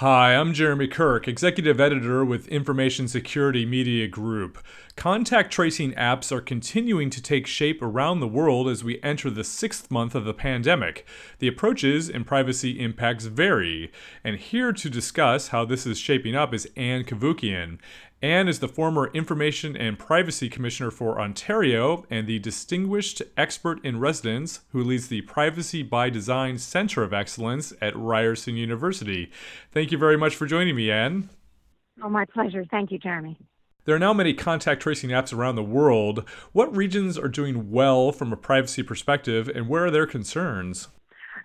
Hi, I'm Jeremy Kirk, Executive Editor with Information Security Media Group. Contact tracing apps are continuing to take shape around the world as we enter the sixth month of the pandemic. The approaches and privacy impacts vary. And here to discuss how this is shaping up is Ann Cavoukian. Ann is the former Information and Privacy Commissioner for Ontario and the distinguished expert in residence who leads the Privacy by Design Center of Excellence at Ryerson University. Thank you very much for joining me, Ann. Oh, my pleasure. Thank you, Jeremy. There are now many contact tracing apps around the world. What regions are doing well from a privacy perspective, and where are their concerns?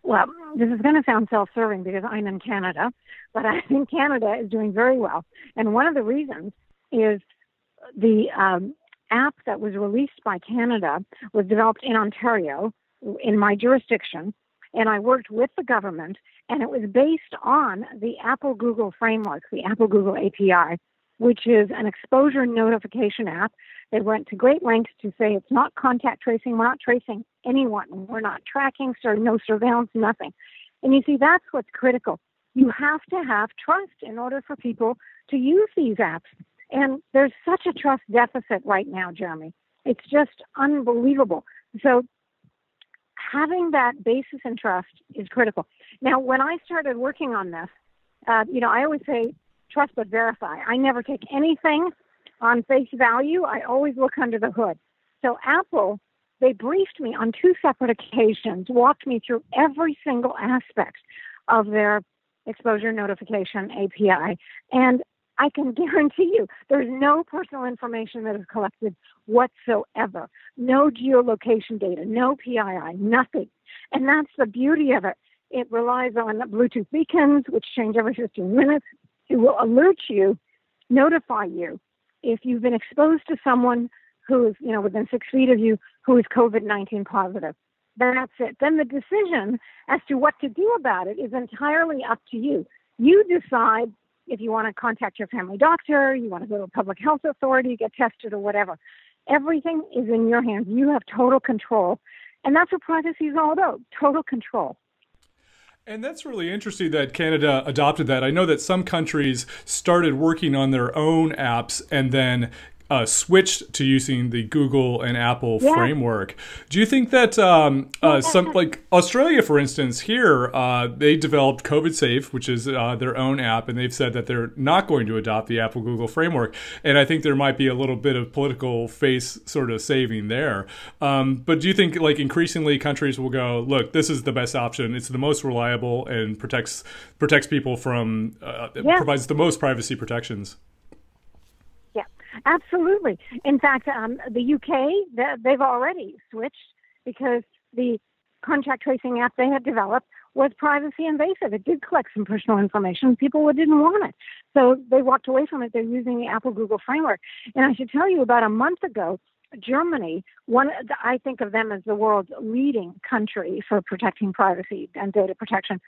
Well, this is going to sound self serving because I'm in Canada, but I think Canada is doing very well. And one of the reasons is the um, app that was released by Canada was developed in Ontario, in my jurisdiction, and I worked with the government, and it was based on the Apple Google framework, the Apple Google API, which is an exposure notification app. They went to great lengths to say it's not contact tracing, we're not tracing anyone, we're not tracking, so no surveillance, nothing. And you see, that's what's critical. You have to have trust in order for people to use these apps. And there's such a trust deficit right now, Jeremy. It's just unbelievable. So having that basis in trust is critical. Now, when I started working on this, uh, you know, I always say trust but verify. I never take anything on face value. I always look under the hood. So Apple, they briefed me on two separate occasions, walked me through every single aspect of their exposure notification API. And I can guarantee you there's no personal information that is collected whatsoever. No geolocation data, no PII, nothing. And that's the beauty of it. It relies on Bluetooth beacons, which change every 15 minutes. It will alert you, notify you if you've been exposed to someone who is, you know, within six feet of you who is COVID 19 positive. That's it. Then the decision as to what to do about it is entirely up to you. You decide if you want to contact your family doctor, you want to go to a public health authority, get tested, or whatever. Everything is in your hands. You have total control. And that's what privacy is all about total control. And that's really interesting that Canada adopted that. I know that some countries started working on their own apps and then uh, switched to using the Google and Apple yeah. framework. Do you think that um, uh, some like Australia, for instance, here uh, they developed COVID Safe, which is uh, their own app, and they've said that they're not going to adopt the Apple Google framework. And I think there might be a little bit of political face sort of saving there. Um, but do you think like increasingly countries will go, look, this is the best option. It's the most reliable and protects protects people from uh, yeah. provides the most privacy protections. Absolutely. In fact, um, the UK, they've already switched because the contract tracing app they had developed was privacy invasive. It did collect some personal information. People didn't want it. So they walked away from it. They're using the Apple Google framework. And I should tell you, about a month ago, Germany, one I think of them as the world's leading country for protecting privacy and data protection.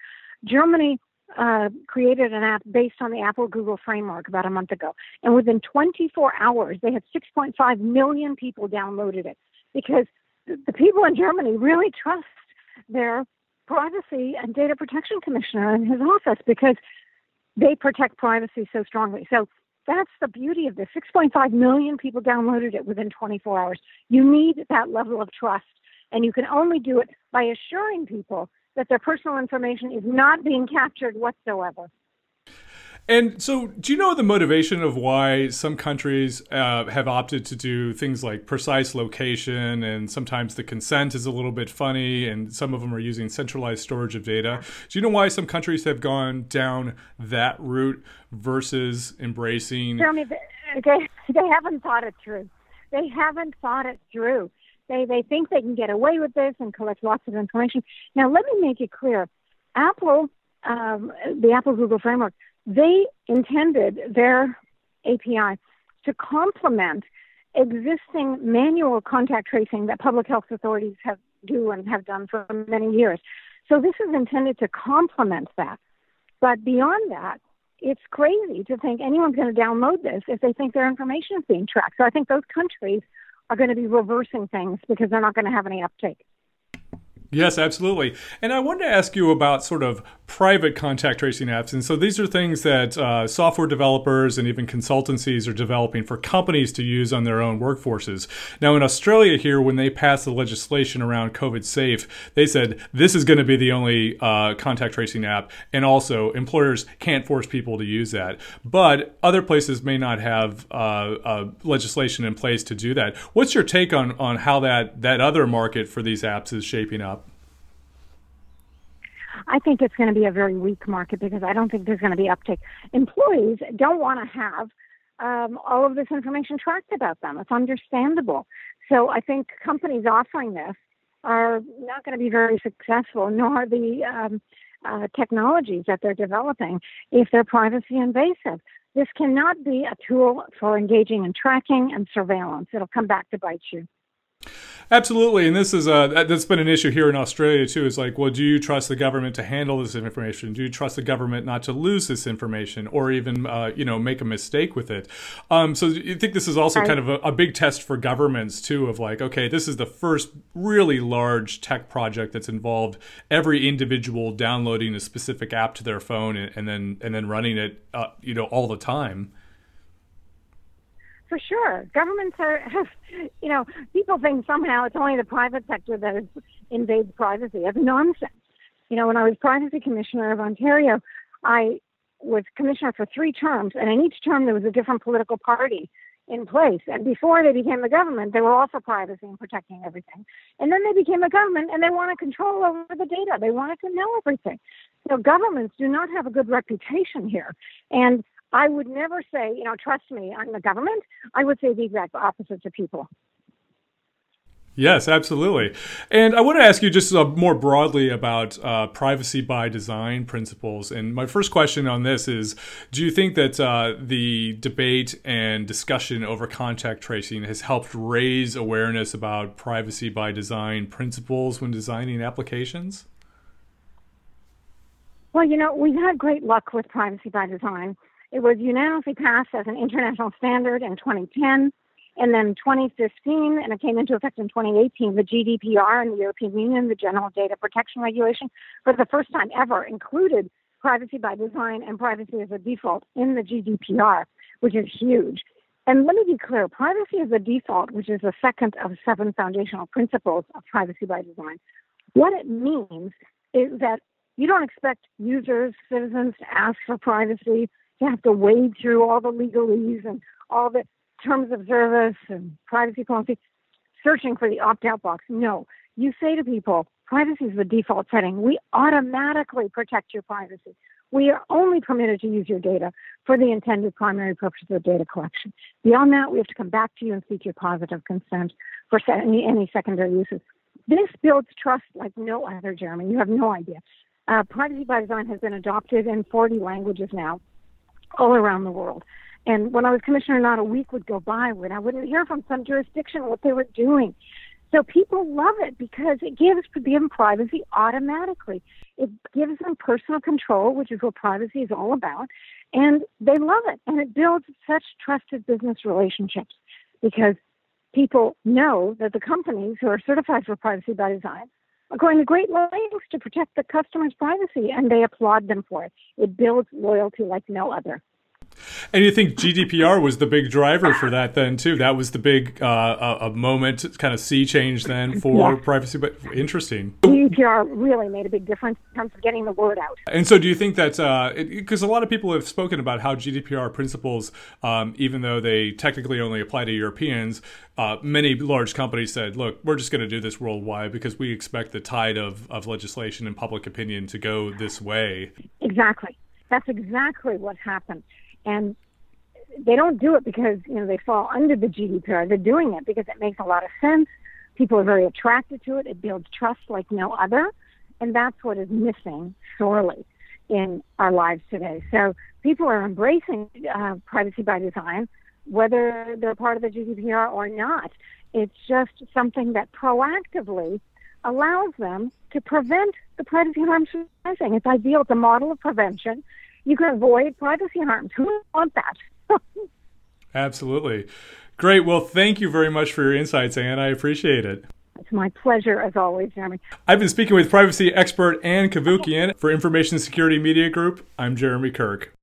Germany uh, created an app based on the Apple Google framework about a month ago. And within 24 hours, they had 6.5 million people downloaded it because the people in Germany really trust their privacy and data protection commissioner and his office because they protect privacy so strongly. So that's the beauty of this. 6.5 million people downloaded it within 24 hours. You need that level of trust, and you can only do it by assuring people that their personal information is not being captured whatsoever. And so, do you know the motivation of why some countries uh, have opted to do things like precise location, and sometimes the consent is a little bit funny, and some of them are using centralized storage of data? Do you know why some countries have gone down that route versus embracing? Tell me, they, they haven't thought it through. They haven't thought it through. They they think they can get away with this and collect lots of information. Now, let me make it clear: Apple, um, the Apple Google framework, they intended their API to complement existing manual contact tracing that public health authorities have do and have done for many years. So this is intended to complement that. But beyond that, it's crazy to think anyone's going to download this if they think their information is being tracked. So I think those countries are going to be reversing things because they're not going to have any uptake. Yes, absolutely. And I wanted to ask you about sort of private contact tracing apps. And so these are things that uh, software developers and even consultancies are developing for companies to use on their own workforces. Now, in Australia, here, when they passed the legislation around COVID Safe, they said this is going to be the only uh, contact tracing app. And also, employers can't force people to use that. But other places may not have uh, legislation in place to do that. What's your take on, on how that, that other market for these apps is shaping up? I think it's going to be a very weak market because I don't think there's going to be uptake. Employees don't want to have um, all of this information tracked about them. It's understandable. So I think companies offering this are not going to be very successful, nor the um, uh, technologies that they're developing if they're privacy invasive. This cannot be a tool for engaging in tracking and surveillance. It'll come back to bite you. Absolutely, and this is uh, that's been an issue here in Australia too. Is like, well, do you trust the government to handle this information? Do you trust the government not to lose this information, or even uh, you know make a mistake with it? Um, so you think this is also kind of a, a, big test for governments too? Of like, okay, this is the first really large tech project that's involved every individual downloading a specific app to their phone and, and then and then running it, uh, you know, all the time for sure. Governments are, have, you know, people think somehow it's only the private sector that invades privacy. That's nonsense. You know, when I was privacy commissioner of Ontario, I was commissioner for three terms, and in each term there was a different political party in place. And before they became the government, they were all for privacy and protecting everything. And then they became a government and they want to control over the data. They wanted to know everything. So governments do not have a good reputation here. And I would never say, you know, trust me, I'm the government. I would say the exact opposite to people. Yes, absolutely. And I want to ask you just uh, more broadly about uh, privacy by design principles. And my first question on this is Do you think that uh, the debate and discussion over contact tracing has helped raise awareness about privacy by design principles when designing applications? Well, you know, we've had great luck with privacy by design. It was unanimously passed as an international standard in 2010. And then 2015, and it came into effect in 2018, the GDPR in the European Union, the General Data Protection Regulation, for the first time ever included privacy by design and privacy as a default in the GDPR, which is huge. And let me be clear privacy as a default, which is the second of seven foundational principles of privacy by design. What it means is that you don't expect users, citizens to ask for privacy you have to wade through all the legalese and all the terms of service and privacy policy, searching for the opt out box. No, you say to people, privacy is the default setting. We automatically protect your privacy. We are only permitted to use your data for the intended primary purpose of data collection. Beyond that, we have to come back to you and seek your positive consent for any, any secondary uses. This builds trust like no other, Jeremy. You have no idea. Uh, privacy by design has been adopted in 40 languages now all around the world. And when I was commissioner, not a week would go by when I wouldn't hear from some jurisdiction what they were doing. So people love it because it gives them privacy automatically. It gives them personal control, which is what privacy is all about. And they love it. And it builds such trusted business relationships because people know that the companies who are certified for privacy by design are going to great lengths to protect the customer's privacy, and they applaud them for it. It builds loyalty like no other. And you think GDPR was the big driver for that then too? That was the big uh, a moment, kind of sea change then for yeah. privacy. But interesting. GDPR really made a big difference in terms of getting the word out. And so, do you think that because uh, a lot of people have spoken about how GDPR principles, um, even though they technically only apply to Europeans, uh, many large companies said, "Look, we're just going to do this worldwide because we expect the tide of of legislation and public opinion to go this way." Exactly. That's exactly what happened and they don't do it because you know they fall under the GDPR. They're doing it because it makes a lot of sense. People are very attracted to it. It builds trust like no other, and that's what is missing sorely in our lives today. So people are embracing uh, privacy by design, whether they're part of the GDPR or not. It's just something that proactively allows them to prevent the privacy harms from arising. It's ideal. It's a model of prevention you can avoid privacy harms. Who wants that? Absolutely. Great. Well, thank you very much for your insights, Ann. I appreciate it. It's my pleasure as always, Jeremy. I've been speaking with privacy expert Ann Cavoukian for Information Security Media Group. I'm Jeremy Kirk.